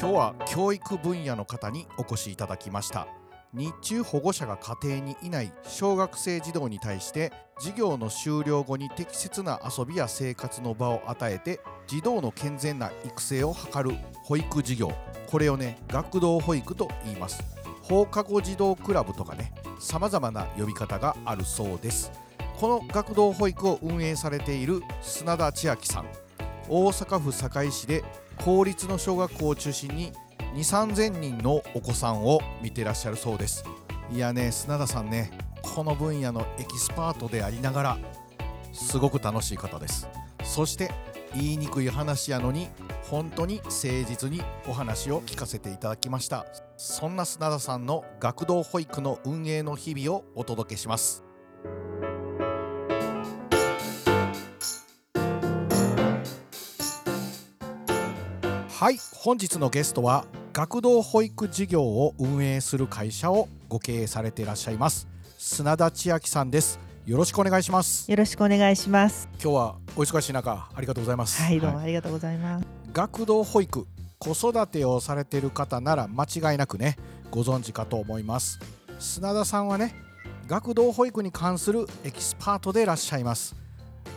今日は教育分野の方にお越しいただきました。日中保護者が家庭にいない小学生児童に対して授業の終了後に適切な遊びや生活の場を与えて児童の健全な育成を図る保育事業。これをね学童保育と言います。放課後児童クラブとかね様々な呼び方があるそうです。この学童保育を運営されている砂田千秋さん。大阪府堺市で公立の小学校を中心に2 3 0 0 0人のお子さんを見てらっしゃるそうです。いやね砂田さんねこの分野のエキスパートでありながらすごく楽しい方です。そして言いにくい話やのに本当に誠実にお話を聞かせていただきました。そんな砂田さんの学童保育の運営の日々をお届けします。はい本日のゲストは学童保育事業を運営する会社をご経営されていらっしゃいます砂田千秋さんです。よろしくお願いします。よろしくお願いします。今日はお忙しい中ありがとうございます。はいどうもありがとうございます、学童保育子育てをされている方なら間違いなくねご存知かと思います。砂田さんはね学童保育に関するエキスパートでいらっしゃいます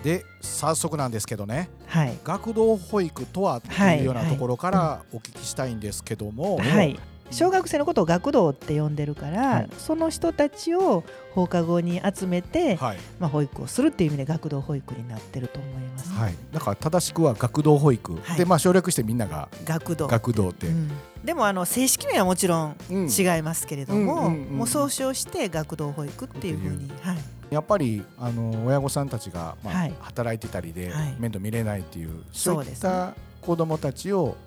で早速なんですけどね。はい。学童保育とはっていうようなところからお聞きしたいんですけども、はい。小学生のことを学童って呼んでるから、はい。その人たちを放課後に集めて、はい。まあ、保育をするっていう意味で学童保育になってると思います、はい、だから正しくは学童保育、はい。でまあ省略してみんなが学童。学童って、うん。でもあの正式にはもちろんうん。違いますけれども、もう総称して学童保育っていうふうに、はい、やっぱりあの親御さんたちが、まあはい。働いてたりで、はい。面倒見れないっていうそういった子どもたちを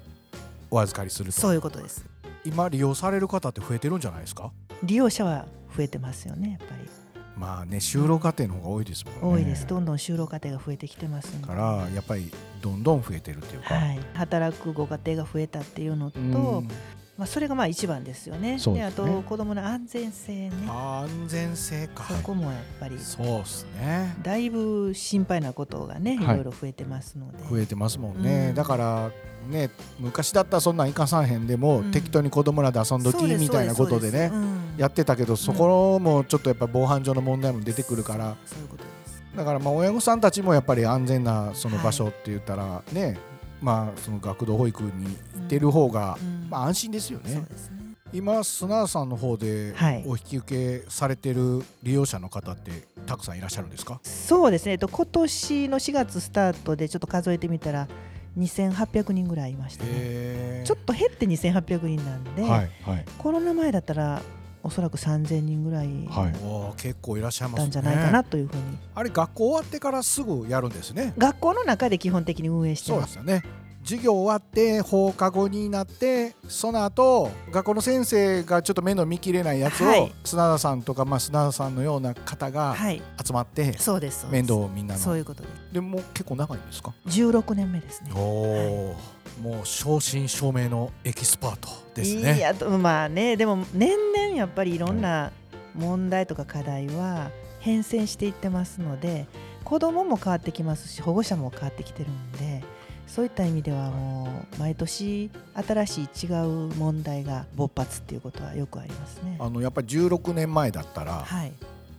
お預かりすると。そういうことです。今利用される方って増えてるんじゃないですか？利用者は増えてますよねやっぱり。まあね就労家庭の方が多いですもんね。多いです。どんどん就労家庭が増えてきてますからやっぱりどんどん増えてるっていうか、はい、働くご家庭が増えたっていうのと、うんまあ、それがまあ一番ですよね。ですね。あと子どもの安全性ね。安全性か。そこもやっぱり。そうですね。だいぶ心配なことがねいはい。ろいろ増えてますので、増えてますもんね、うん。だからね昔だったらそんなん生かさんへんでも、うん。適当に子供らで遊んどきみたいなことでねそうん。やってたけどそこもちょっとやっぱ防犯上の問題も出てくるから。そういうことです。だからまあ親御さんたちもやっぱり安全なその場所って言ったらね、まあその学童保育に行ってる方が、うんまあ安心ですよねね。今砂田さんの方ではいお引き受けされてる利用者の方ってたくさんいらっしゃるんですか、そうですね。えっと今年の4月スタートでちょっと数えてみたら2800人ぐらいいましたね。ちょっと減って2800人なんで、はいはいコロナ前だったらおそらく3000人ぐらいはい、結構いらっしゃいますね。だったんじゃないかなというふうに。あれ学校終わってからすぐやるんですね。学校の中で基本的に運営してそうまですすよね。授業終わって放課後になってその後学校の先生がちょっと目の見きれないやつを、はい。砂田さんとか、まあ、砂田さんのような方がはい。集まってそうですそうです。面倒をみんなの。そういうことで。でもう結構長いんですか？16年目ですね。おお、もう正真正銘のエキスパートですいねやとまあねでも年々やっぱりいろんな問題とか課題は変遷していってますので子どもも変わってきますし保護者も変わってきてるんでそういった意味ではもう毎年新しい違う問題が勃発っていうことはよくありますね。あのやっぱり16年前だったらはい、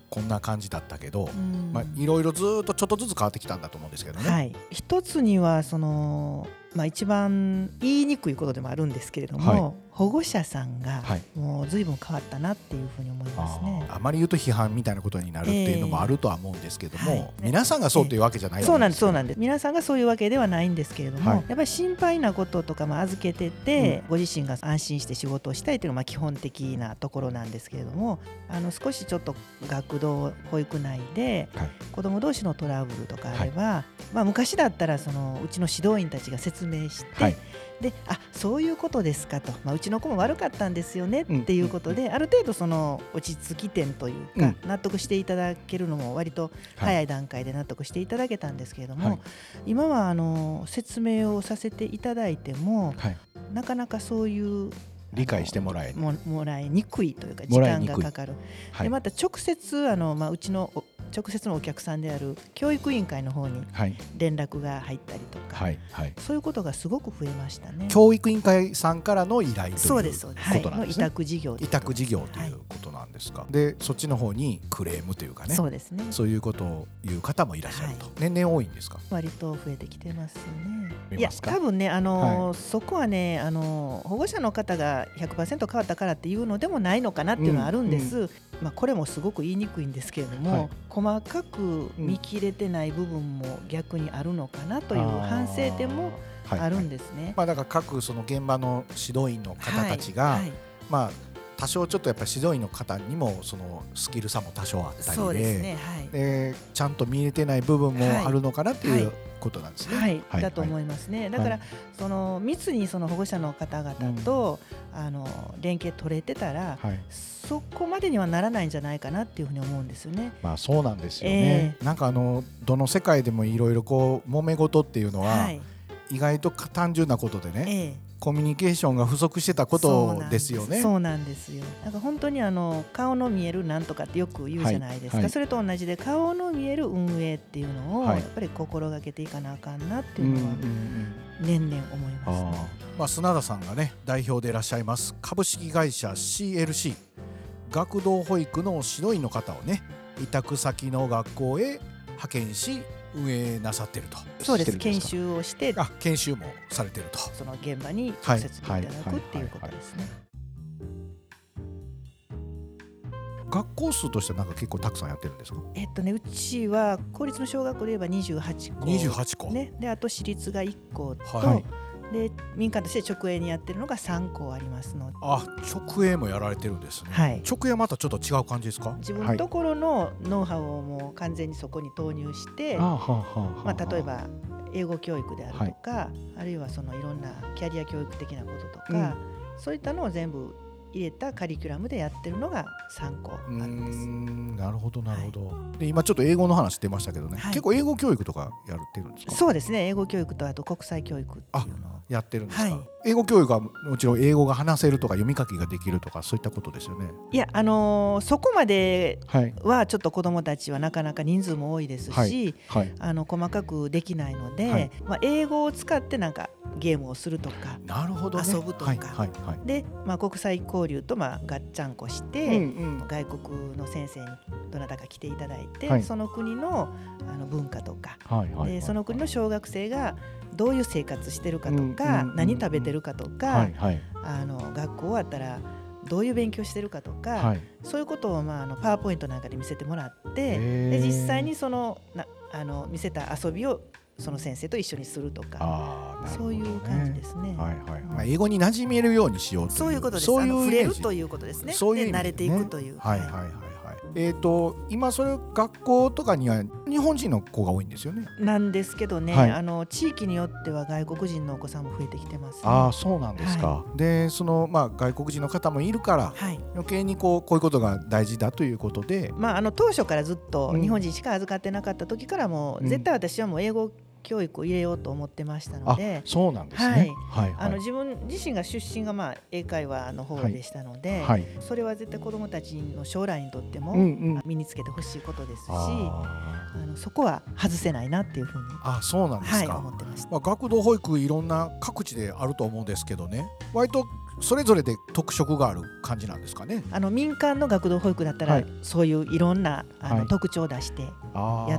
こんな感じだったけど、うん。まあ、いろいろずーっとちょっとずつ変わってきたんだと思うんですけどね。はい、一つにはその、まあ、一番言いにくいことでもあるんですけれども、はい。保護者さんがはい。もう随分変わったなっていうふうに思いますね。あまり言うと批判みたいなことになるっていうのもあるとは思うんですけども、えーはい。皆さんがそうというわけじゃないそうなんですそうんなんです。皆さんがそういうわけではないんですけれども、はい。やっぱり心配なこととかも預けてて、ご自身が安心して仕事をしたいというのがまあ基本的なところなんですけれどもあの少しちょっと学童保育内ではい。子ども同士のトラブルとかあれば、まあ、昔だったらそのうちの指導員たちが説明して、はい。であそういうことですかと、まあ、うちの子も悪かったんですよねうん。っていうことで、ある程度その落ち着き点というか、う納得していただけるのも割と早い段階で納得していただけたんですけれども、はい。今はあの説明をさせていただいてもはい、なかなかそういう理解してもらえる。ももらいにくいというか時間がかかる。はい。でまた直接あの、まあ、うちのお直接のお客さんである教育委員会の方にはい。連絡が入ったりとか、はいはいそういうことがすごく増えましたね。教育委員会さんからの依頼ということなんですね。託事業委託事業ということなんですか。でそっちの方にクレームというかね。そうですねそういうことを言う方もいらっしゃると、は年々多いんですか？割と増えてきてますね。見いや多分ねあのーそこはねあのー保護者の方が100%変わったからっていうのでもないのかなっていうのはあるんです。まあこれもすごく言いにくいんですけれども、はい細かく見切れてない部分も逆にあるのかなという反省点もあるんで。ですね。まあだから各その現場の指導員の方たちが、はいはいまあ多少ちょっとやっぱり指導員の方にもそのスキル差も多少あったりで、ねはい。でちゃんと見えてない部分もあるのかなっていうはいことなんですね。はい、はいだと思いますね。だから、その密にその保護者の方々と、あの連携取れてたら、はい。そこまでにはならないんじゃないかなっていうふうに思うんですよね。まあそうなんですよね。なんかあのどの世界でもいろいろこう揉め事っていうのは、はい、意外と単純なことでね、ええ、コミュニケーションが不足してたことですよね。そうなんですよ。なんか本当にあの顔の見えるなんとかってよく言うじゃないですか。はいはいそれと同じで顔の見える運営っていうのをはいやっぱり心がけていかなあかんなっていうのはん年々思います、ね。あーまあ、砂田さんがね代表でいらっしゃいます株式会社 CLC 学童保育の指導員の方をね委託先の学校へ派遣し運営なさってると。そうです。研か？修をして。あ研修もされてると。その現場に直接いただはいくっていうことですね。学校数としてはなんか結構たくさんやってるんですか？えっとねうちは公立の小学校で言えば28校。28個、ね、であと私立が1校と、はいで民間として直営にやってるのが3校ありますので、あ直営もやられてるんですね、はい、直営はまたちょっと違う感じですか？自分のところのノウハウをもう完全にそこに投入して、はあはあはまあ、例えば英語教育であるとか、あるいはそのいろんなキャリア教育的なこととか、そういったのを全部入れたカリキュラムでやってるのが3校あるんです。んなるほどなるほど、で今ちょっと英語の話出ましたけどね、はい。結構英語教育とかやってるんですか？そうですね。英語教育とあと国際教育っていうのをやってるんですか、はい英語教育はもちろん英語が話せるとか読み書きができるとかそういったことですよね。いやあのーそこまではい。はちょっと子どもたちはなかなか人数も多いですし、ははい。あの細かくできないので、はい。まあ、英語を使ってなんかゲームをするとかなるほどね。遊ぶとか。はいはいはい。で、まあ、国際交流とまあガッチャンコして、うん外国の先生にどなたか来ていただいて、はい。その国のあの文化とか、はいはい。でその国の小学生がどういう生活してるかとか、うんうんうん何食べてるかとか、はいはい。あの学校終わったらどういう勉強してるかとか、はい。そういうことを、まあ、あのパワーポイントなんかで見せてもらってで実際にそのなあの見せた遊びをその先生と一緒にするとかね。そういう感じですね。はいはいまあ、英語に馴染めるようにしようというそういうことです。そういうあの触れるということですね。そういう意味で慣れていくという。はいはいはいはいえっ、と今それ学校とかには日本人の子が多いんですよね。なんですけどね、はい。あの地域によっては外国人のお子さんも増えてきてます、ね。ああそうなんですか、でそのまあ外国人の方もいるからはい。余計にこうこういうことが大事だということで。まああの当初からずっとうん。日本人しか預かってなかった時からも、うん。絶対私はもう英語教育を入れようと思ってましたのあで。そうなんですね。はい。はいあの自分自身が出身がまあ英会話の方でしたので、はい。それは絶対子どもたちの将来にとってもうんうん。身につけてほしいことですし、ああのそこは外せないなっていうふうに、ーあそうなんですはい、か、思ってました。まあ、学童保育いろんな各地であると思うんですけどね。割とそれぞれで特色がある感じなんですかね。あの民間の学童保育だったら、はい。そういういろんなあの、はい。特徴を出して、や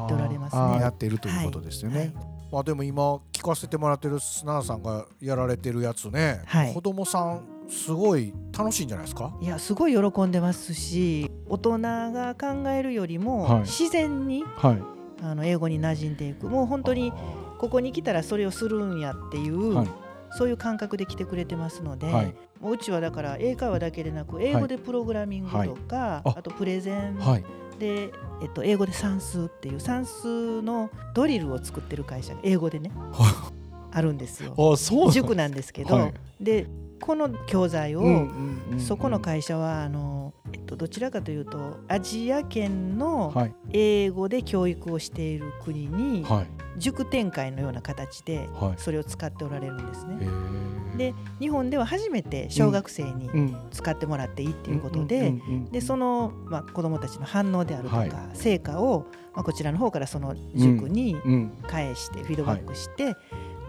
っておられますね。やっているということですよね、はいまあでも今聞かせてもらってる砂田さんがやられてるやつね、はい。子供さんすごい楽しいんじゃないですか？いやすごい喜んでますし大人が考えるよりも、はい。自然にはい。あの英語に馴染んでいく。もう本当にここに来たらそれをするんやっていう、はい。そういう感覚で来てくれてますので、はい。もううちはだから英会話だけでなく英語でプログラミングとか、はい。あ。あとプレゼンはいで、えっと、英語で算数っていう算数のドリルを作ってる会社が英語でね あ。るんですよ。あそう塾なんですけど、はい。でこの教材を、そこの会社はあの、えっと、どちらかというとアジア圏のはい。英語で教育をしている国にはい。塾展開のような形ではい。それを使っておられるんですね。で日本では初めて小学生にうん。使ってもらっていいっていうことで、でその、まあ、子どもたちの反応であるとか、はい。成果を、まあ、こちらの方からその塾にうん。返してフィードバックして、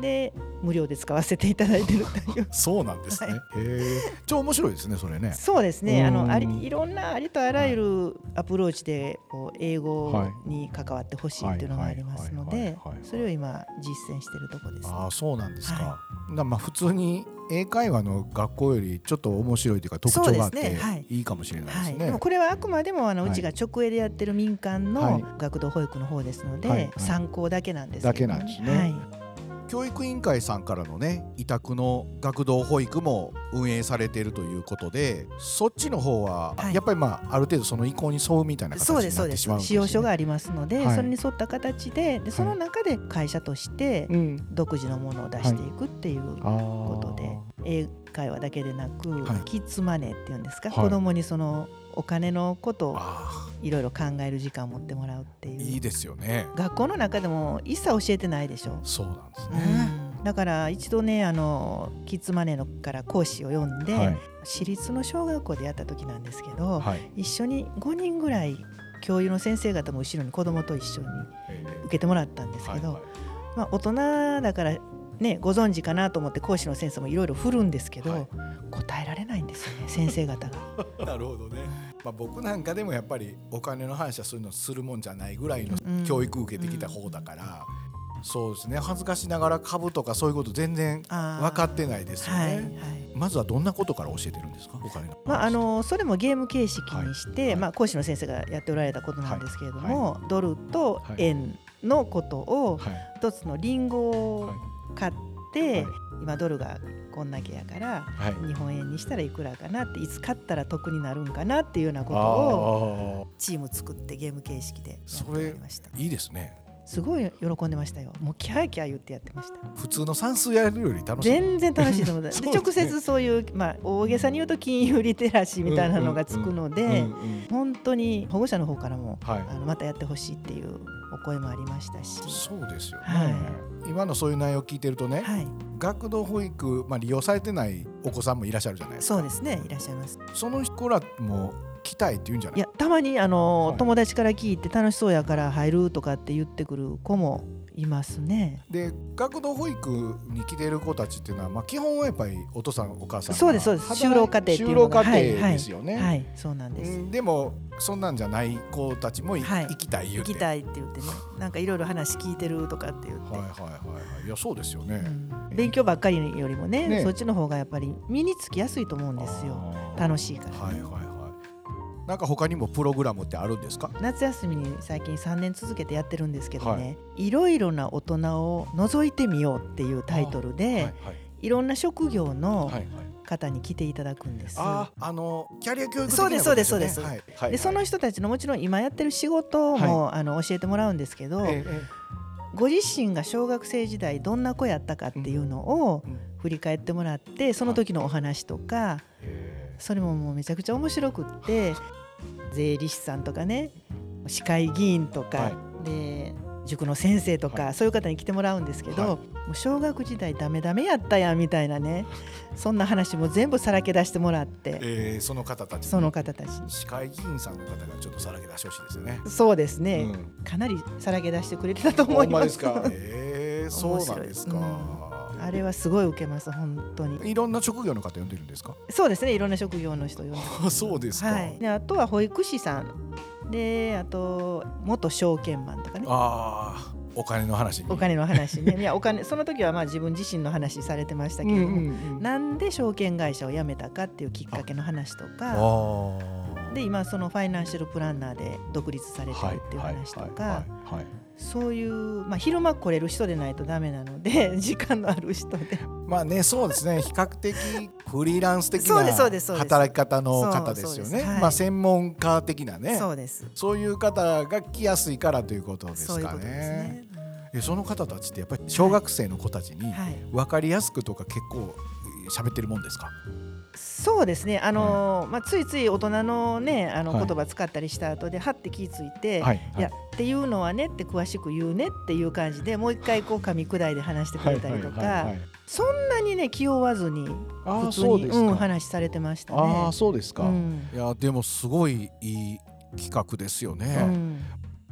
で無料で使わせていただいてるという。そうなんですね。はへえ。超面白いですねそれね。そうですね。あうん。のありいろんなありとあらゆるアプローチでこう英語はいに関わってほしいっていうのがありますのはい。はい。ではい。はい。それを今実践しているところです、ね。ああそうなんですか。はなまあ普通に英会話の学校よりちょっと面白いというか特徴があってい。いいかもしれないはい、ですね。でも。これはあくまでもあのはい。うちが直営でやってる民間はい。の学童保育の方ですので、はい。はい。参考だけなんですけど、だけなんですね。はい、教育委員会さんからのね委託の学童保育も運営されているということでそっちの方ははいやっぱりまあある程度その意向に沿うみたいな形になってしまうんです使用書がね。ありますので、はいそれに沿った形ででその中で会社としてうん。独自のものを出していくっていう。ことで、英会話だけでなく、はいキッズマネーっていうんですか、はい子供にそのお金のことをあいろいろ考える時間を持ってもらうってあいういいですよね。学校の中でも一切教えてないでしょ。そうなんですうね。んだから一度ねあのキッズマネーのから講師を呼んで、はい私立の小学校でやった時なんですけど、はい。一緒に5人ぐらい教諭の先生方も後ろに子供と一緒にえ受けてもらったんですけど、まあ、大人だからねご存知かなと思って講師の先生もいろいろ振るんですけど、はい。答えられないんですよね 先生方が。なるほどね。まあ僕なんかでもやっぱりお金の話はそういうのするもんじゃないぐらいのうん。教育受けてきた方だから、そうですね。恥ずかしながら株とかそういうこと全然分かってないですよね。はいはい。まずはどんなことから教えてるんですか？お金の話。まあ、あのそれもゲーム形式にして、はい。まあ、講師の先生がやっておられたことなんですけれども、ドルとはい円のことをはい。一つのリンゴを買って、はい今ドルがこんだけやからはい。日本円にしたらいくらかなっていつ買ったら得になるんかなっていうようなことをあチーム作ってゲーム形式でやっておりましたあいいですね。すごい喜んでましたよ。もうキャーキャー言ってやってました。普通の算数やるより楽しい。全然楽しいと思う。でね。直接そういう、まあ、大げさに言うと金融リテラシーみたいなのがつくので、うんうん本当に保護者の方からも、はい。あのまたやってほしいっていうお声もありましたし、そうですよね、はい。今のそういう内容を聞いてるとね、はい、学童保育、まあ、利用されてないお子さんもいらっしゃるじゃないですか。そうですね。いらっしゃいます。その子らも来たいって言うんじゃない？いやたまにあの、はい。友達から聞いて楽しそうやから入るとかって言ってくる子もいますね。で学童保育に来てる子たちっていうのは、まあ、基本はやっぱりお父さんお母さんがそうですそうです。就労家庭っていうのが。就労家庭ですよね、はいそうなんです、うんでもそんなんじゃない子たちもい、はい。行きたい言うて。行きたいって言ってね。なんかいろいろ話聞いてるとかって言って、はいはいはいはい。いやそうですよね、うん。勉強ばっかりよりもねね。そっちの方がやっぱり身につきやすいと思うんですよ。楽しいからね。はいはいはいなんか他にもプログラムってあるんですか？夏休みに最近3年続けてやってるんですけどね、い、ろいろな大人を覗いてみようっていうタイトルで、はいはいい、ろんな職業のはいはい。方に来ていただくんです。ああのキャリア教育的なそうですそうですそうです。はい。はいでその人たちのもちろん今やってる仕事も、あの教えてもらうんですけど、ええご自身が小学生時代どんな子やったかっていうのをうん振り返ってもらってその時のお話とかえ。それももうめちゃくちゃ面白くって 税理士さんとかね市会議員とか、はい。で塾の先生とか、はい。そういう方に来てもらうんですけど、はい。もう小学時代ダメダメやったやんみたいなね そんな話も全部さらけ出してもらって、ええその方たちその方たちに。市会議員さんの方がちょっとさらけ出してほしいですよね。そうですね、うん。かなりさらけ出してくれてたと思いまですすか。ええそうなんですか。あれはすごい受けます本当に。いろんな職業の方呼んでるんですか？そうですねいろんな職業の人呼んであそうですか。はい、であとは保育士さん。であと元証券マンとかね。ああお金の話に。お金の話ね。いやお金その時はまあ自分自身の話されてましたけれども、んなんで証券会社を辞めたかっていうきっかけの話とあか。あ。で今そのファイナンシャルプランナーで独立されてるっていう話とか。はいはいはいはいそういう、まあ、昼間来れる人でないとダメなので時間のある人で。まあねそうですね。比較的フリーランス的そうですそうな働き方の方ですよね。はい。まあ専門家的なね。そうです。そういう方が来やすいからということですかね。ね。うん。えその方たちってやっぱり小学生の子たちにはい、分かりやすくとか結構えー喋ってるもんですか？そうですね、あのーまあ、ついつい大人の,、ね、あのはい。言葉使ったりした後ではって気付いて、はいい。やっていうのはねって詳しく言うねっていう感じでもう一回こう噛み砕いて話してくれたりとかそんなにね気負わずにああ普通にそうですか、うん、話されてましたね。ああそうですか、うん。いやでもすごいいい企画ですよね、うん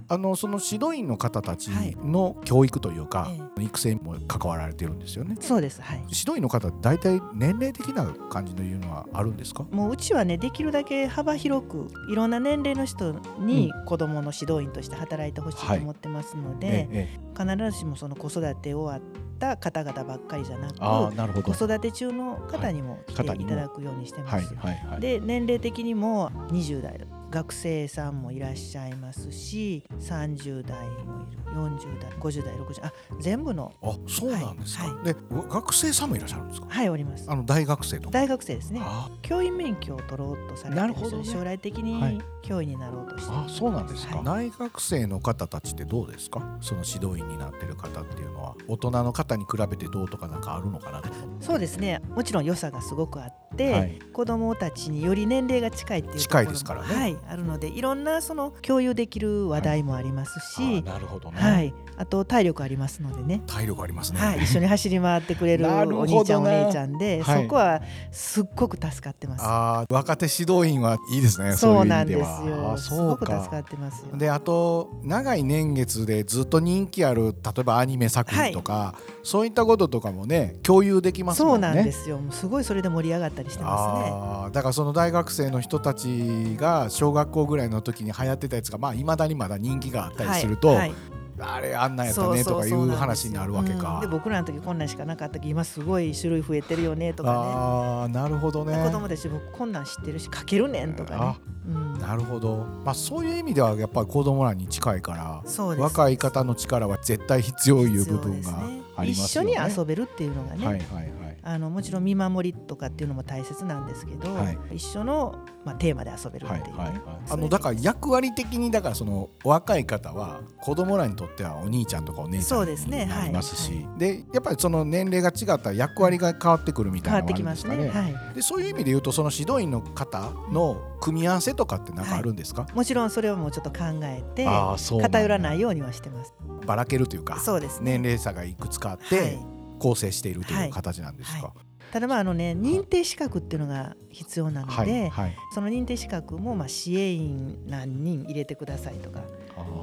あのその指導員の方たちはいの教育というか、え育成にも関わられてるんですよね。そうですはい。指導員の方大体年齢的な感じのいうのはあるんですか？もううちはねできるだけ幅広くいろんな年齢の人に子どもの指導員として働いてほしいと思ってますので、ええ。必ずしもその子育て終わった方々ばっかりじゃなくな子育て中の方にも来ていただくようにしてはいます。はい。はい。で年齢的にも20代学生さんもいらっしゃいますし30代もいる40代50代60あ全部のあそうなんですか、はいはで学生さんもいらっしゃるんですか？はいおります。あの大学生とか。大学生ですね。あ教員免許を取ろうとされてるなるほどね。将来的はい。に教員になろうとして。るあそうなんですか、はい。大学生の方たちってどうですか？その指導員になってる方っていうのは大人の方に比べてどうとかなんかあるのかなと。そうですね。もちろん良さがすごくあって、はい。子どもたちにより年齢が近いっていう近いですからね。はい、あるのでいろんなその共有できる話題もありますし、あなるほどね、はい。あと体力ありますのでね。体力ありますね、はい、一緒に走り回ってくれるお兄ちゃんお姉ちゃんで、はい。そこはすっごく助かってます。あー若手指導員はいいですねそうなんですよ。はあすそうごく助かかってますよ。であと長い年月でずっと人気ある例えばアニメ作品とか、そういったこととかもね共有できますそうもんね。なんですよ。すごいそれで盛り上がったりしてますね。だからその大学生の人たちが小学校ぐらいの時に流行ってたやつがまあいまだにまだ人気があったりすると、はいはいあれあんなんやったねとかいう話になるわけか。うんで僕らの時こんなんしかなかったけど今すごい種類増えてるよねとかああなるほどねね。子供たち僕こんなん知ってるし書けるねんとかね。うんなるほど、まあ、そういう意味ではやっぱり子供らに近いから若い方の力は絶対必要いう部分がありますよね。一緒に遊べるっていうのがね、はいはいはいあのもちろん見守りとかっていうのも大切なんですけど、はい。一緒の、まあ、テーマで遊べるっていう。ね、はいはいはい、あのだから役割的にだからその若い方は子供らにとってはお兄ちゃんとかお姉ちゃそうんですねになりますし。はい。でやっぱりその年齢が違ったら役割が変わってくるみたいな変わのがあるんですってきますね。かね。はい、でそういう意味で言うとその指導員の方の組み合わせとかって何かあるんですか、もちろんそれはもうちょっと考えて偏らないようにはしてます。ばらけるというかそうですね。年齢差がいくつかあっはてい構成しているという形なんですか？はただまああのね認定資格っていうのが必要なので、はいはい。その認定資格もまあ支援員何人入れてくださいとか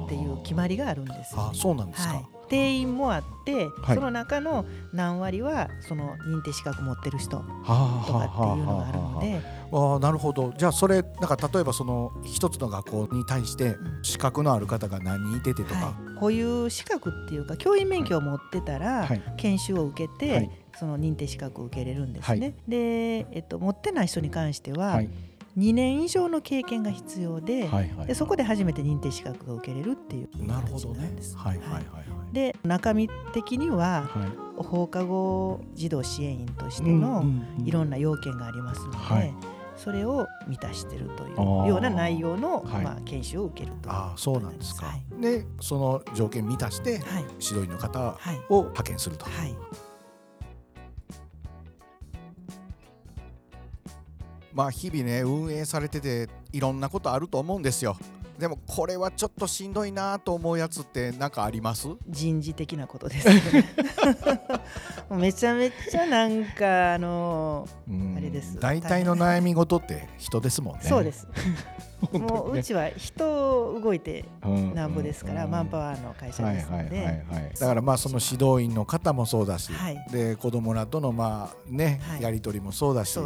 っていう決まりがあるんですよ、あそうなんですか。はい、定員もあって、はい。その中の何割はその認定資格持ってる人はあとかっていうのがあるので、ああなるほど。じゃあそれなんか例えばその一つの学校に対してうん。資格のある方が何人いててとか、はい、こういう資格っていうか教員免許を持ってたら、はい。研修を受けて、はい。その認定資格を受けれるんですね。はい。で、えっと、持ってない人に関しては、はい2年以上の経験が必要で,、はいはいでそこで初めて認定資格が受けれるっていうなんです。はいはいはいはい。で中身的にははい。放課後児童支援員としてうんのうんうん。いろんな要件がありますので、はい。それを満たしてるというような内容の、はい。まあ、研修を受けると。いうああそうなんですか、はい。でその条件満たしてはい。指導員の方はい。を派遣すると、はいまあ日々ね運営されてていろんなことあると思うんですよ。でもこれはちょっとしんどいなと思うやつって何かあります？人事的なことです、めちゃめちゃなんかあのうんあれです。大体の悩み事って人ですもんね。そうですもううちは人動いてうんなんぼですから、うんマンパワーの会社ですので、だからまあその指導員の方もそうだし、はい。で子供らとのまあね、はい。やり取りもそうだし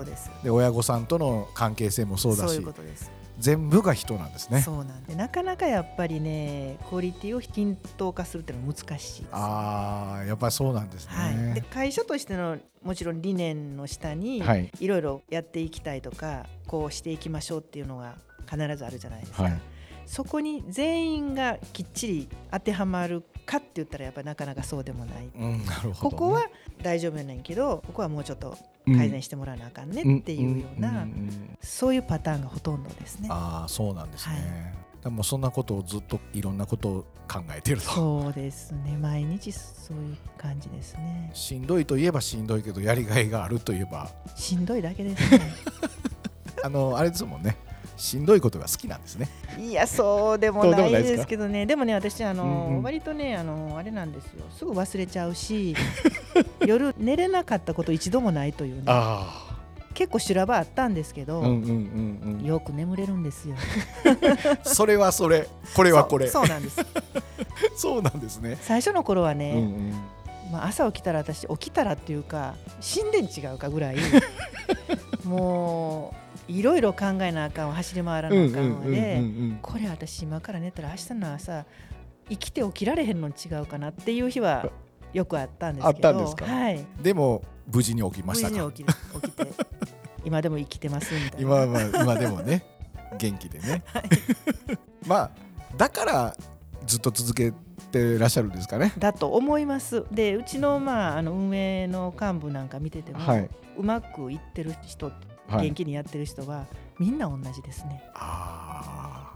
で親御さんとの関係性もそうだそうしいうことです。全部が人なんですね。そうなんでなかなかやっぱりねクオリティを均等化するっていうのは難しいああやっぱりそうなんですね。はい、で会社としてのもちろん理念の下に、はい。いろいろやっていきたいとかこうしていきましょうっていうのが必ずあるじゃないですか、はい。そこに全員がきっちり当てはまるかって言ったらやっぱなかなかそうでもない、うん、なね、ここは大丈夫やねんけどここはもうちょっと改善してもらわなあかんねっていうような、んんんそういうパターンがほとんどですね。ああそうなんですね。はい。だからもうそんなことをずっといろんなことを考えてると。そうですね。毎日そういう感じですね。しんどいといえばしんどいけどやりがいがあるといえば。しんどいだけですね。あのあれですもんねしんどいことが好きなんですね。いやそうでもないですけどね。でもね私あの、うんうん。割とねあのあれなんですよ。すぐ忘れちゃうし 夜寝れなかったこと一度もないというね。あ結構修羅場あったんですけど、うんうんうんうん。よく眠れるんですよ。それはそれ。これはこれ。そうそうなんです。そうなんですね。最初の頃はね、うんうん。まあ、朝起きたら私起きたらっていうか死んでん違うかぐらいもういろいろ考えなあかんわ走り回らなあかんわでこれ私今から寝たら明日の朝生きて起きられへんの違うかなっていう日はよくあったんですけど。あったんですか？はい、でも無事に起きま無したか？事に起き起きて。今でも生きてますみたいな。今はまあ今でもね 元気でね、まあだからずっと続けてらっしゃるんですかね？だと思います。でうちの,、まあ、あの運営の幹部なんか見てても、はい。うまくいってる人、はい元気にやってる人はみんな同じですね。あ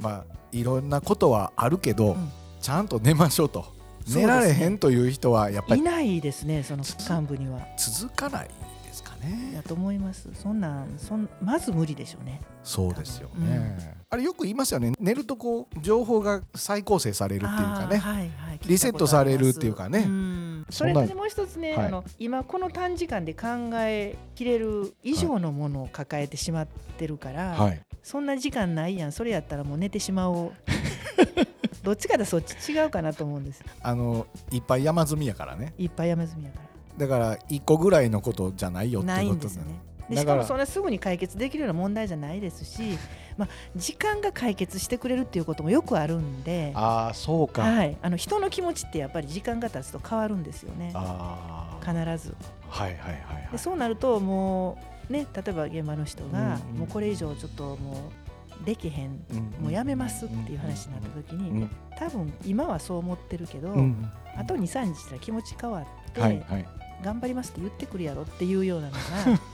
ー。まあいろんなことはあるけど、うん。ちゃんと寝ましょうと。寝られへんという人はやっぱりいないですねその幹部には。続かないですかね。だと思います。そんなんそんまず無理でしょうね。そうですよね、あれよく言いますよね。寝るとこう情報が再構成されるっていうかね。はいはい。リセットされるっていうかね。んそれとねもう一つね、はい。あの今この短時間で考えきれる以上のものを抱えてしまってるから、はい。そんな時間ないやん。それやったらもう寝てしまおう。どっちかでそっち違うかなと思うんです。あのいっぱい山積みやからね。いっぱい山積みやから。だから一個ぐらいのことじゃないよってことんですよね。でしかもそんなすぐに解決できるような問題じゃないですし、まあ、時間が解決してくれるっていうこともよくあるんで、ああそうか、はい、あの人の気持ちってやっぱり時間が経つと変わるんですよね。ああ必ず。はいはいはいはい。でそうなるともうね例えば現場の人が、もうこれ以上ちょっともうできへんもうやめますっていう話になった時に、うん。多分今はそう思ってるけど、うんあと23日したら気持ち変わって、はいはい頑張りますって言ってくるやろっていうようなのが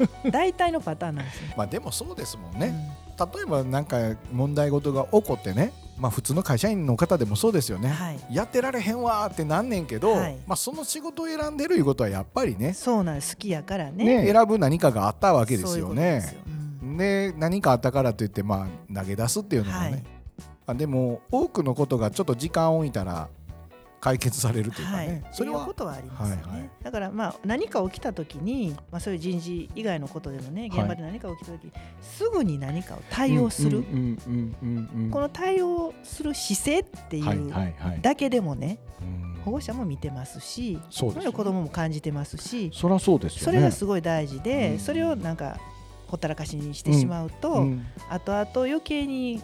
大体のパターンなんですよ。まあでもそうですもんね、例えばなんか問題事が起こってねまあ普通の会社員の方でもそうですよね、うんはい。やってられへんわーってなんねんけど、はい。まあその仕事を選んでるいうことはやっぱりねそうなんです。好きやからね。ね選ぶ何かがあったわけですよね。で何かあったからといってまあ投げ出すっていうのもね、はい。あでも多くのことがちょっと時間を置いたら解決されるというかはい、ね、それはことはありますよね、はいはい。だからまあ何か起きた時に、まあ、そういう人事以外のことでもね現場で何か起きた時、すぐに何かを対応する、うんうんうんうんうんこの対応する姿勢ってはいいうはいはいだけでもね、うん。保護者も見てますしそうね。子供も感じてますしそりゃそうですよね。それがすごい大事で、うん。それをなんかほったらかしにしてしまうと、うん後々余計に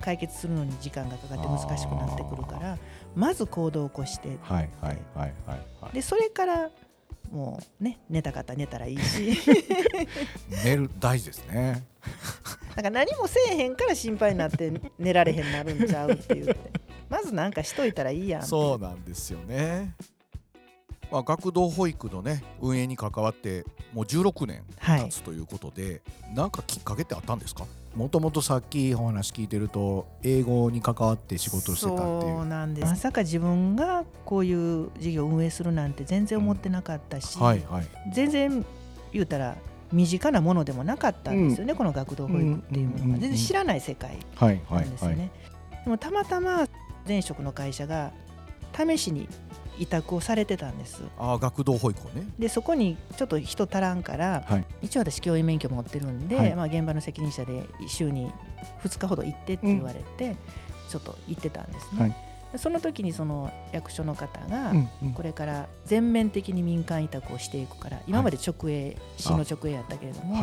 解決するのに時間がかかって難しくなってくるからまず行動を起こして。はいはいはいはいはい。でそれからもうね寝たかったら寝たらいいし。寝る大事ですね。なんか何もせえへんから心配になって寝られへんなるんちゃうって言って。まずなんかしといたらいいやんそうなんですよねまあ、学童保育のね運営に関わってもう16年はい。経つということで、なんかきっかけってあったんですか？もともとさっきお話聞いてると英語に関わって仕事をしてたっていそううなんです。まさか自分がこういう事業を運営するなんて全然思ってなかったし、はいはい。全然言うたら身近なものでもなかったんですよね、この学童保育っていうものうんうんうんうん。が全然知らない世界はいはないんですよね、でもたまたま前職の会社が試しに委託をされてたんです。ああ学童保育をね。でそこにちょっと人足らんから、はい。一応私教員免許持ってるんで、はい。まあ、現場の責任者で週に2日ほど行ってって言われて、ちょっと行ってたんですね、はい。でその時にその役所の方が、うんうん。これから全面的に民間委託をしていくから今まで直営市の直営やったけれども、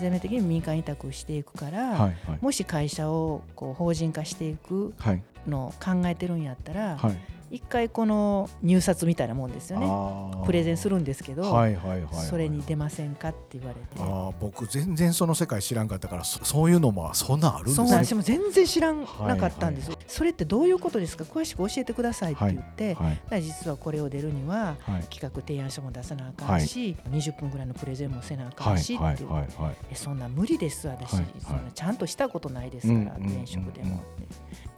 全面的に民間委託をしていくから、もし会社をこう法人化していくはい。のを考えてるんやったら、はい一回この入札みたいなもんですよね。プレゼンするんですけど、はいはいはいはい。それに出ませんかって言われて。あー僕全然その世界知らんかったからそそういうのもそんなんあるんですね。私も全然知らなかったんです。よ、それってどういうことですか？詳しく教えてくださいって言って、はいだから実はこれを出るにははい。企画提案書も出さなあかんし、20分ぐらいのプレゼンもせなあかんし、はいってそんな無理です私、ちゃんとしたことないですから、うんうん前職でも、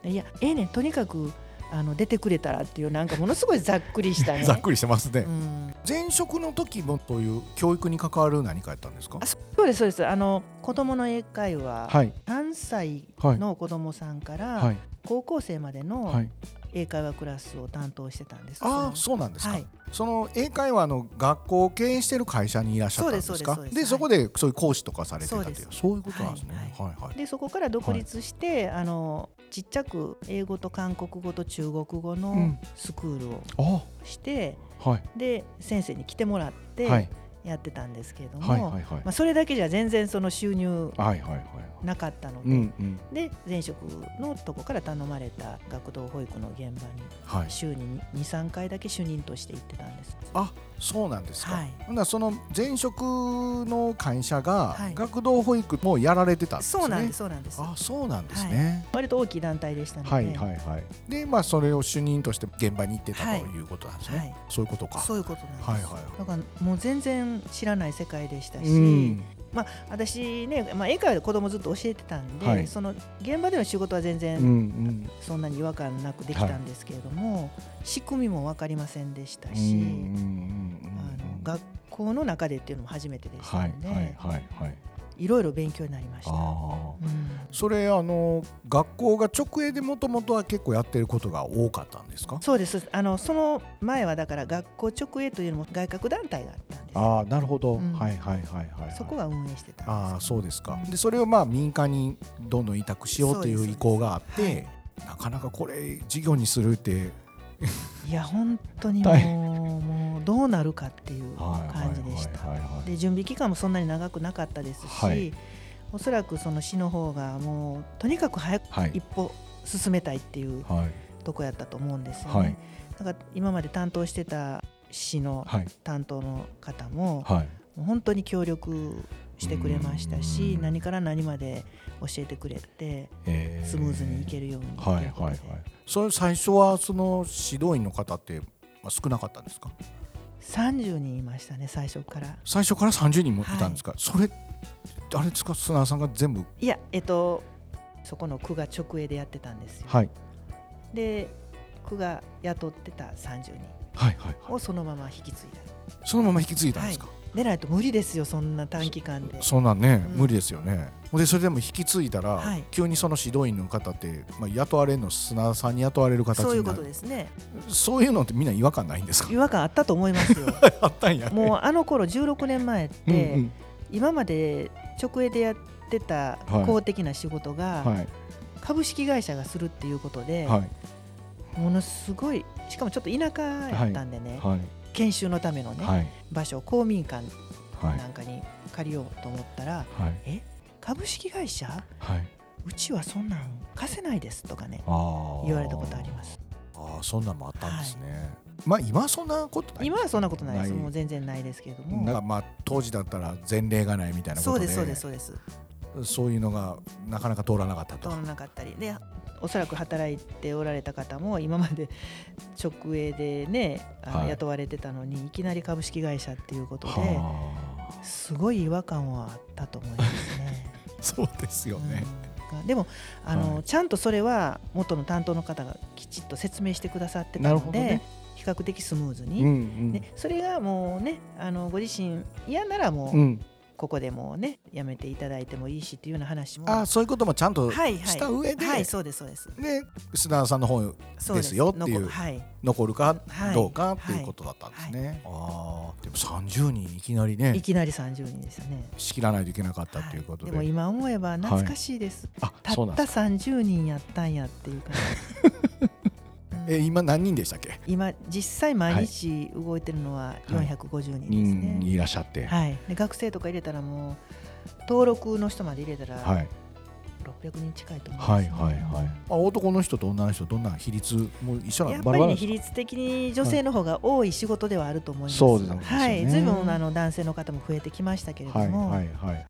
でいやええねん。とにかくあの出てくれたらっていうなんかものすごいざっくりしたね。ざっくりしてますね、うん、前職の時もという教育に関わる何かやったんですか？あそうですそうです。あの子供の英会話、はい。3歳はいの子供さんから、はい。高校生までのはい英会話クラスを担当してたんです。ああそそうなんですか、のはい、その英会話の学校を経営してる会社にいらっしゃったんですか？ですそうですそうです。でそこでそういう講師とかされてたっていう。そうです。そういうことなんですね。ははいはい。でそこから独立して、あのちっちゃく英語と韓国語と中国語のうん。スクールをあ。して、はい。で先生に来てもらってはいやってたんですけれども、はいはいはい。まあ、それだけじゃ全然その収入はいはいはい。なかったので、うんうん。で前職のとこから頼まれた学童保育の現場にはい。週に23回だけ主任として行ってたんです。あそうなんですか、はい。ほんならその前職の会社がはい。学童保育もやられてたんですね、そうなんですそうなんです。あそうなんですね、割と大きい団体でしたので、はいはいはい。でまあそれを主任として現場に行ってたとはい。いうことなんですね、はい。そういうことか。そういうことなんです。はいはい。だからもう全然知らない世界でしたし、うん。まあ私ね、まあ、英会話で子供ずっと教えてたんで、はい。その現場での仕事は全然んそんなに違和感なくできたんですけれども、仕組みも分かりませんでしたし、うんうんうんうんあの学校の中でっていうのも初めてでしたはいので、はいはいはいいろいろ勉強になりました。うん。それあの学校が直営でもともとは結構やってることが多かったんですか？そうです。あのその前はだから学校直営というのも外郭団体があったんです。ああなるほど、うん。はいはいはいはいそこが運営してたああそうですか、うんでそれをまあ民間にどんどん委託しようという意向があって、はいなかなかこれ事業にするっていや本当にも大うもうどうなるかっていう感じでした。で準備期間もそんなに長くなかったですし、はい。おそらくその市の方がもうとにかく早くはい。一歩進めたいっていうはい。とこやったと思うんですよね。はい。だから今まで担当してた市のはい。担当の方もはい。本当に協力してくれましたしうん。何から何まで教えてくれてえスムーズにいけるようにはいはいはい。それ最初はその指導員の方ってまあ少なかったんですか？30人いましたね最初から。最初から30人もいたんですか、それあれですか？砂田さんが全部？いやえっとそこの区が直営でやってたんですよ。はい。で区が雇ってた30人はいはいはい。をそのまま引き継いだ。そのまま引き継いだんですか、でないと無理ですよそんな短期間で。そんなんね、うん。無理ですよね。でそれでも引き継いだら、はい。急にその指導員の方って、まあ、雇われるの砂田さんに雇われる形そういうことですね。そういうのってみんな違和感ないんですか？違和感あったと思いますよ。あったんや。もうあの頃16年前って、うんうん。今まで直営でやってたはい。公的な仕事がはい。株式会社がするっていうことで、はい。ものすごいしかもちょっと田舎やったんでね、はい研修のためのね、はい。場所を公民館はい。なんかに借りようと思ったら、はい。え株式会社？はい。うちはそんなん貸せないですとかね言われたことあります。ああそんなんもあったんですね、まあ今はそんなことない。今はそんなことないです。ない。もう全然ないですけれども。なんかまあ当時だったら前例がないみたいなことで。そうですそうですそうですそういうのがなかなか通らなかったと。通らなかったり。でおそらく働いておられた方も今まで直営でねあのはい。雇われてたのにいきなり株式会社っていうことではあ。すごい違和感はあったと思いますね。そうですよね、うん。でもあの、はい。ちゃんとそれは元の担当の方がきちっと説明してくださってたので、ね。比較的スムーズに、うんうん。でそれがもうねあのご自身嫌ならもう、うんここでもうねやめていただいてもいいしっていうような話も。あそういうこともちゃんとはいはい。した上で、はいそうですそうです。で砂田さんの方そうですよっていう残はい。残るかはい。どうかっていうことだったんですね、ああでも30人いきなりいねきなり30人でしたね。仕切らないといけなかったっていうことで、はい。でも今思えば懐かしいです、あたったそうなんですか。30人やったんやっていう感じ え今何人でしたっけ？今実際毎日動いてるのは450人ですね、人いらっしゃって。はい。で学生とか入れたらもう登録の人まで入れたらはい。600人近いと思います、ね、はいはいはい、まあ、男の人と女の人どんな比率も一緒なのやっぱりね比率的に女性の方が多い仕事ではあると思います。そうですね。はい、ずいぶんあの男性の方も増えてきましたけれども。はいはいはい。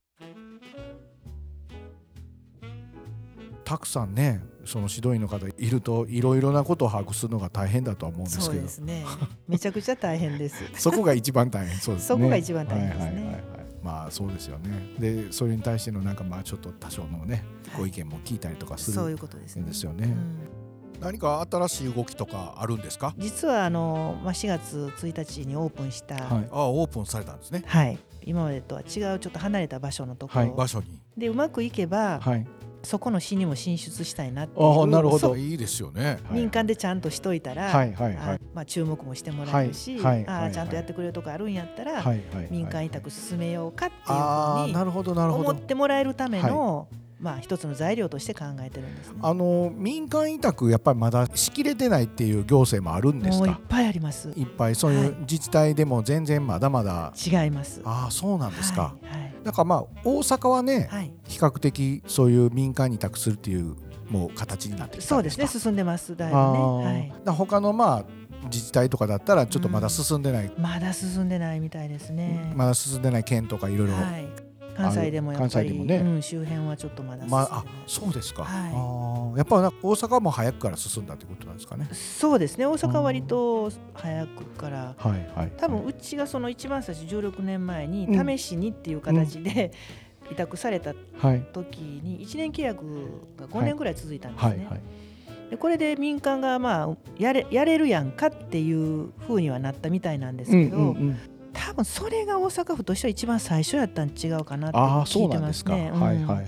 たくさんねその指導員の方いるといろいろなことを把握するのが大変だとは思うんですけど。そうですね。めちゃくちゃ大変です。そこが一番大変。そうですね。そこが一番大変ですね、はいはいはいはい。まあそうですよね。でそれに対してのなんかまあちょっと多少のね、ご意見も聞いたりとかする、そういうことですね。ですよね、うん、何か新しい動きとかあるんですか？実はあの、まあ、4月1日にオープンした、はい、あオープンされたんですね。はい。今までとは違うちょっと離れた場所のところ、はい、場所に。でうまくいけば、はい、そこの市にも進出したいなっていうあなるほど。いいですよね。民間でちゃんとしといたら、はい。はい。はい、まあ、注目もしてもらえるし、はい。はい、あちゃんとやってくれるとこあるんやったら、はい。はい、民間委託進めようかっていうふうに思ってもらえるための、まあ、一つの材料として考えてるんです、ね、あの民間委託やっぱりまだしきれてないっていう行政もあるんですか？いっぱいあります。いっぱい。そういう自治体でも全然まだまだ、違います。ああそうなんですか、はいはいだからまあ大阪はね、はい、比較的そういう民間に託するっていうもう形になってきたそうですね。進んでます。だいぶね、はい、だ他のまあ自治体とかだったらちょっとまだ進んでない、うん、まだ進んでないみたいですね。まだ進んでない県とかいろいろ関西でもやっぱり、ね。うん、周辺はちょっとまだまあ、あそうですか、はい、あやっぱ大阪も早くから進んだってことなんですかね。そうですね。大阪は割と早くから、はいはい、多分うちがその一番最初16年前に試しにっていう形で、委託された時に1年契約が5年ぐらい続いたんですね。はいはい。はいでこれで民間がまあやれやれるやんかっていうふうにはなったみたいなんですけど、うんうんうん、多分それが大阪府としては一番最初やったん違うかなって聞いてますね。はいはいはいはい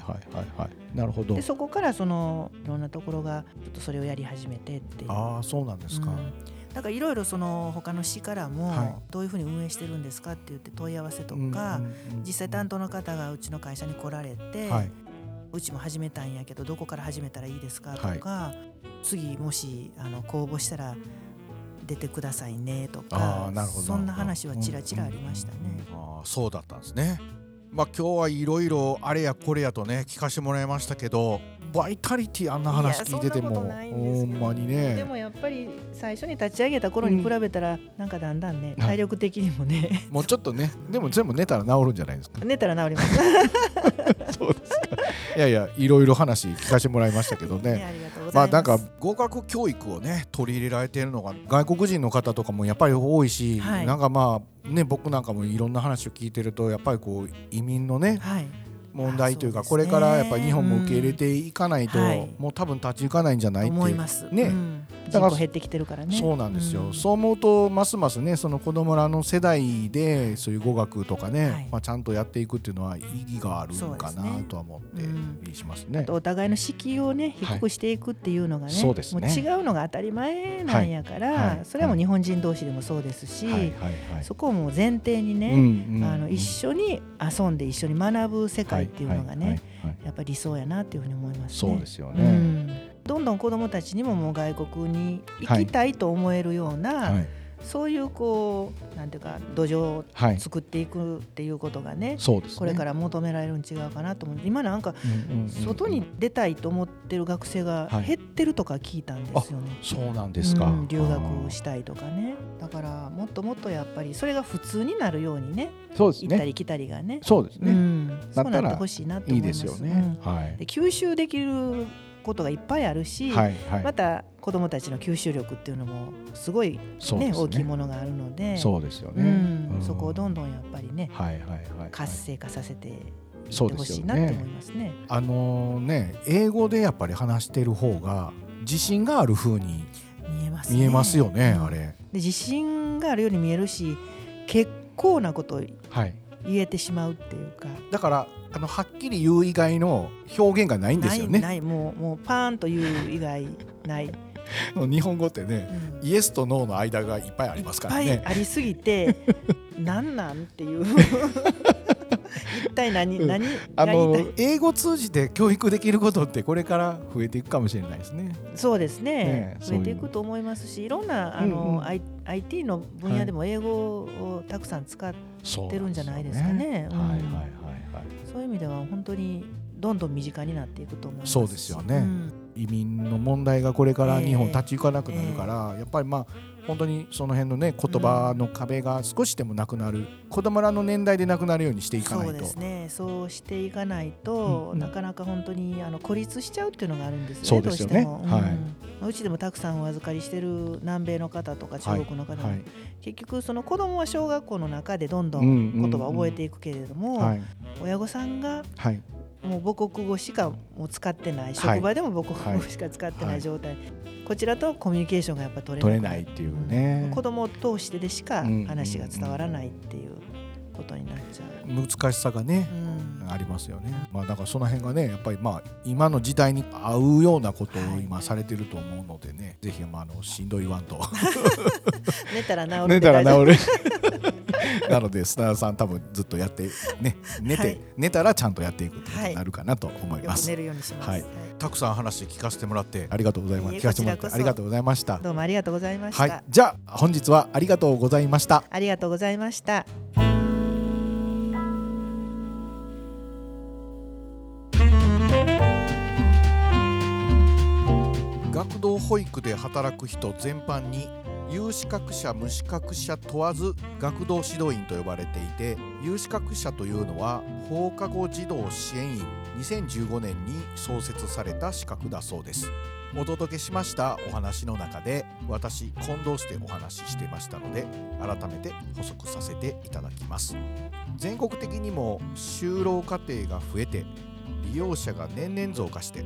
はい。なるほど。でそこからそのいろんなところがちょっとそれをやり始めてっていう。ああそうなんですか。うんだからいろいろその他の市からもどういうふうに運営してるんですかって言って問い合わせとか、実際担当の方がうちの会社に来られて、うちも始めたんやけどどこから始めたらいいですかとか、次もしあの公募したら出てくださいねとかそんな話はちらちらありましたね。あそうだったんですね。まあ今日はいろいろあれやこれやとね聞かせてもらいましたけどバイタリティあんな話聞いててもほんまにね。でもやっぱり最初に立ち上げた頃に比べたら、うん、なんかだんだんね体力的にもね。もうちょっとねでも全部寝たら治るんじゃないですか？寝たら治ります。そうですか。いやいやいろいろ話聞かせてもらいましたけどね。まあなんか合格教育をね取り入れられているのが外国人の方とかもやっぱり多いし、はい、なんかまあね僕なんかもいろんな話を聞いてるとやっぱりこう移民のね、はい。問題というかこれからやっぱり日本も受け入れていかないと、もう多分立ち行かないんじゃないって思います。ね、だから減ってきてるからね。そうなんですよ、そう思うとますますねその子供らの世代でそういう語学とかね、まあ、ちゃんとやっていくっていうのは意義があるのかなとは思ってしますね。お互いの敷居をね低くしていくっていうのがね,、もう違うのが当たり前なんやから、それはもう日本人同士でもそうですし、そこをもう前提にね、あの一緒に遊んで一緒に学ぶ世界っていうのがね、やっぱり理想やなっていうふうに思います、そうですよね、うん、どんどん子どもたちにももう外国に行きたいと思えるような、はい。はい。そういうこうなんていうか土壌を作っていくっていうことがねはいね、これから求められるん違うかなと思う。今なんか外に出たいと思ってる学生が減ってるとか聞いたんですよね。はい、そうなんですか、うん、留学したいとかね。だからもっともっとやっぱりそれが普通になるようにねそうですね。行ったり来たりがね。そうですね、うん、そうなってほしいなと思います。いいですよね、はい、で吸収できることがいっぱいあるし、はいはい、また子どもたちの吸収力っていうのもすごいね、ね。大きいものがあるのでそうですよね、うん、そこをどんどんやっぱりね、はいはいはい、活性化させていってほしいなって思いますね。あのー、ね英語でやっぱり話してる方が自信があるふうに見えます、ね、見えますよね、あれ。で自信があるように見えるし結構なことを言えてしまうっていうか。だからあのはっきり言う以外の表現がないんですよね。ないもうもうパーンと言う以外ない。日本語ってね、うん、イエスとノーの間がいっぱいありますからね。いっぱいありすぎて なんなんっていう 一体何何あの英語通じて教育できることってこれから増えていくかもしれないですね。そうですね。ね増えていくと思いますし、いろんなあの、うんうん、IT の分野でも英語をたくさん使ってるんじゃないですかね。はい、はいはいはい。そういう意味では本当にどんどん身近になっていくと思います。そうですよね。うん移民の問題がこれからええ。日本立ち行かなくなるから、やっぱりまあ本当にその辺のね言葉の壁が少しでもなくなる、子供らの年代でなくなるようにしていかないと。そうですね。そうしていかないと、うん。なかなか本当にあの孤立しちゃうっていうのがあるんですよねそうですよね。どうしても、はい。うんうちでもたくさんお預かりしてる南米の方とか中国の方も、はい。結局その子供は小学校の中でどんどうんんうん。言葉を覚えていくけれども、はい。親御さんがはいもう母国語しかもう使ってない、はい。職場でも母国語しか使ってなはい。い状態、こちらとコミュニケーションがやっぱ取れ取れなないっていうね。うん子供を通してでしかうん話が伝わらないっていうことになっちゃう。難しさがね、うん。ありますよね。まあだからその辺がねやっぱりまあ今の時代に合うようなことをはい。今されてると思うのでね、ぜひまああのしんどいわんと。寝たら治る寝たら治る。なので砂田さん多分ずっとやってね寝て、はい寝たらちゃんとやっていくってことになるかなと思います。よく寝るようにします。はいたくさん話聞かせてもらってありがとうございます。聞かせてもらってありがとうございました。どうもありがとうございました。はい、じゃあ本日はありがとうございました。ありがとうございました。学童保育で働く人全般に有資格者無資格者問わず学童指導員と呼ばれていて有資格者というのは放課後児童支援員2015年に創設された資格だそうです。お届けしましたお話の中で私混同してお話ししてましたので改めて補足させていただきます。全国的にも就労家庭が増えて利用者が年々増加して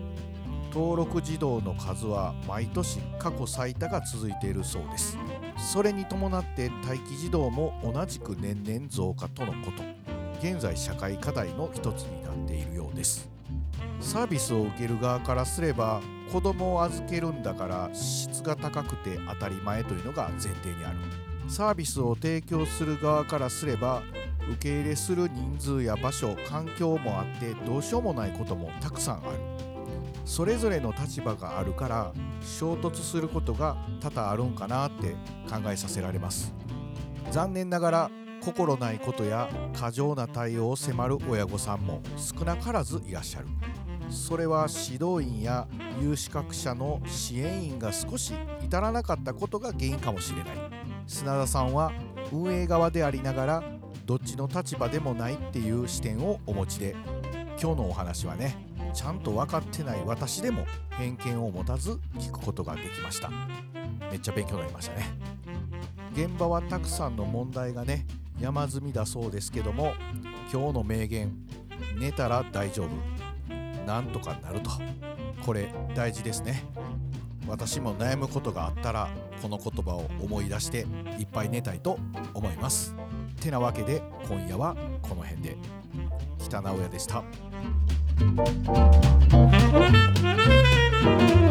登録児童の数は毎年過去最多が続いているそうです。それに伴って待機児童も同じく年々増加とのこと。現在社会課題の一つになっているようです。サービスを受ける側からすれば子供を預けるんだから質が高くて当たり前というのが前提にある。サービスを提供する側からすれば受け入れする人数や場所環境もあってどうしようもないこともたくさんある。それぞれの立場があるから衝突することが多々あるんかなって考えさせられます。残念ながら心ないことや過剰な対応を迫る親御さんも少なからずいらっしゃる。それは指導員や有資格者の支援員が少し至らなかったことが原因かもしれない。砂田さんは運営側でありながらどっちの立場でもないっていう視点をお持ちで今日のお話はね。ちゃんと分かってない私でも偏見を持たず聞くことができました。めっちゃ勉強になりましたね。現場はたくさんの問題がね山積みだそうですけども今日の名言寝たら大丈夫。なんとかなると。これ大事ですね。私も悩むことがあったらこの言葉を思い出していっぱい寝たいと思います。てなわけで今夜はこの辺で。北直哉でした。Thank you.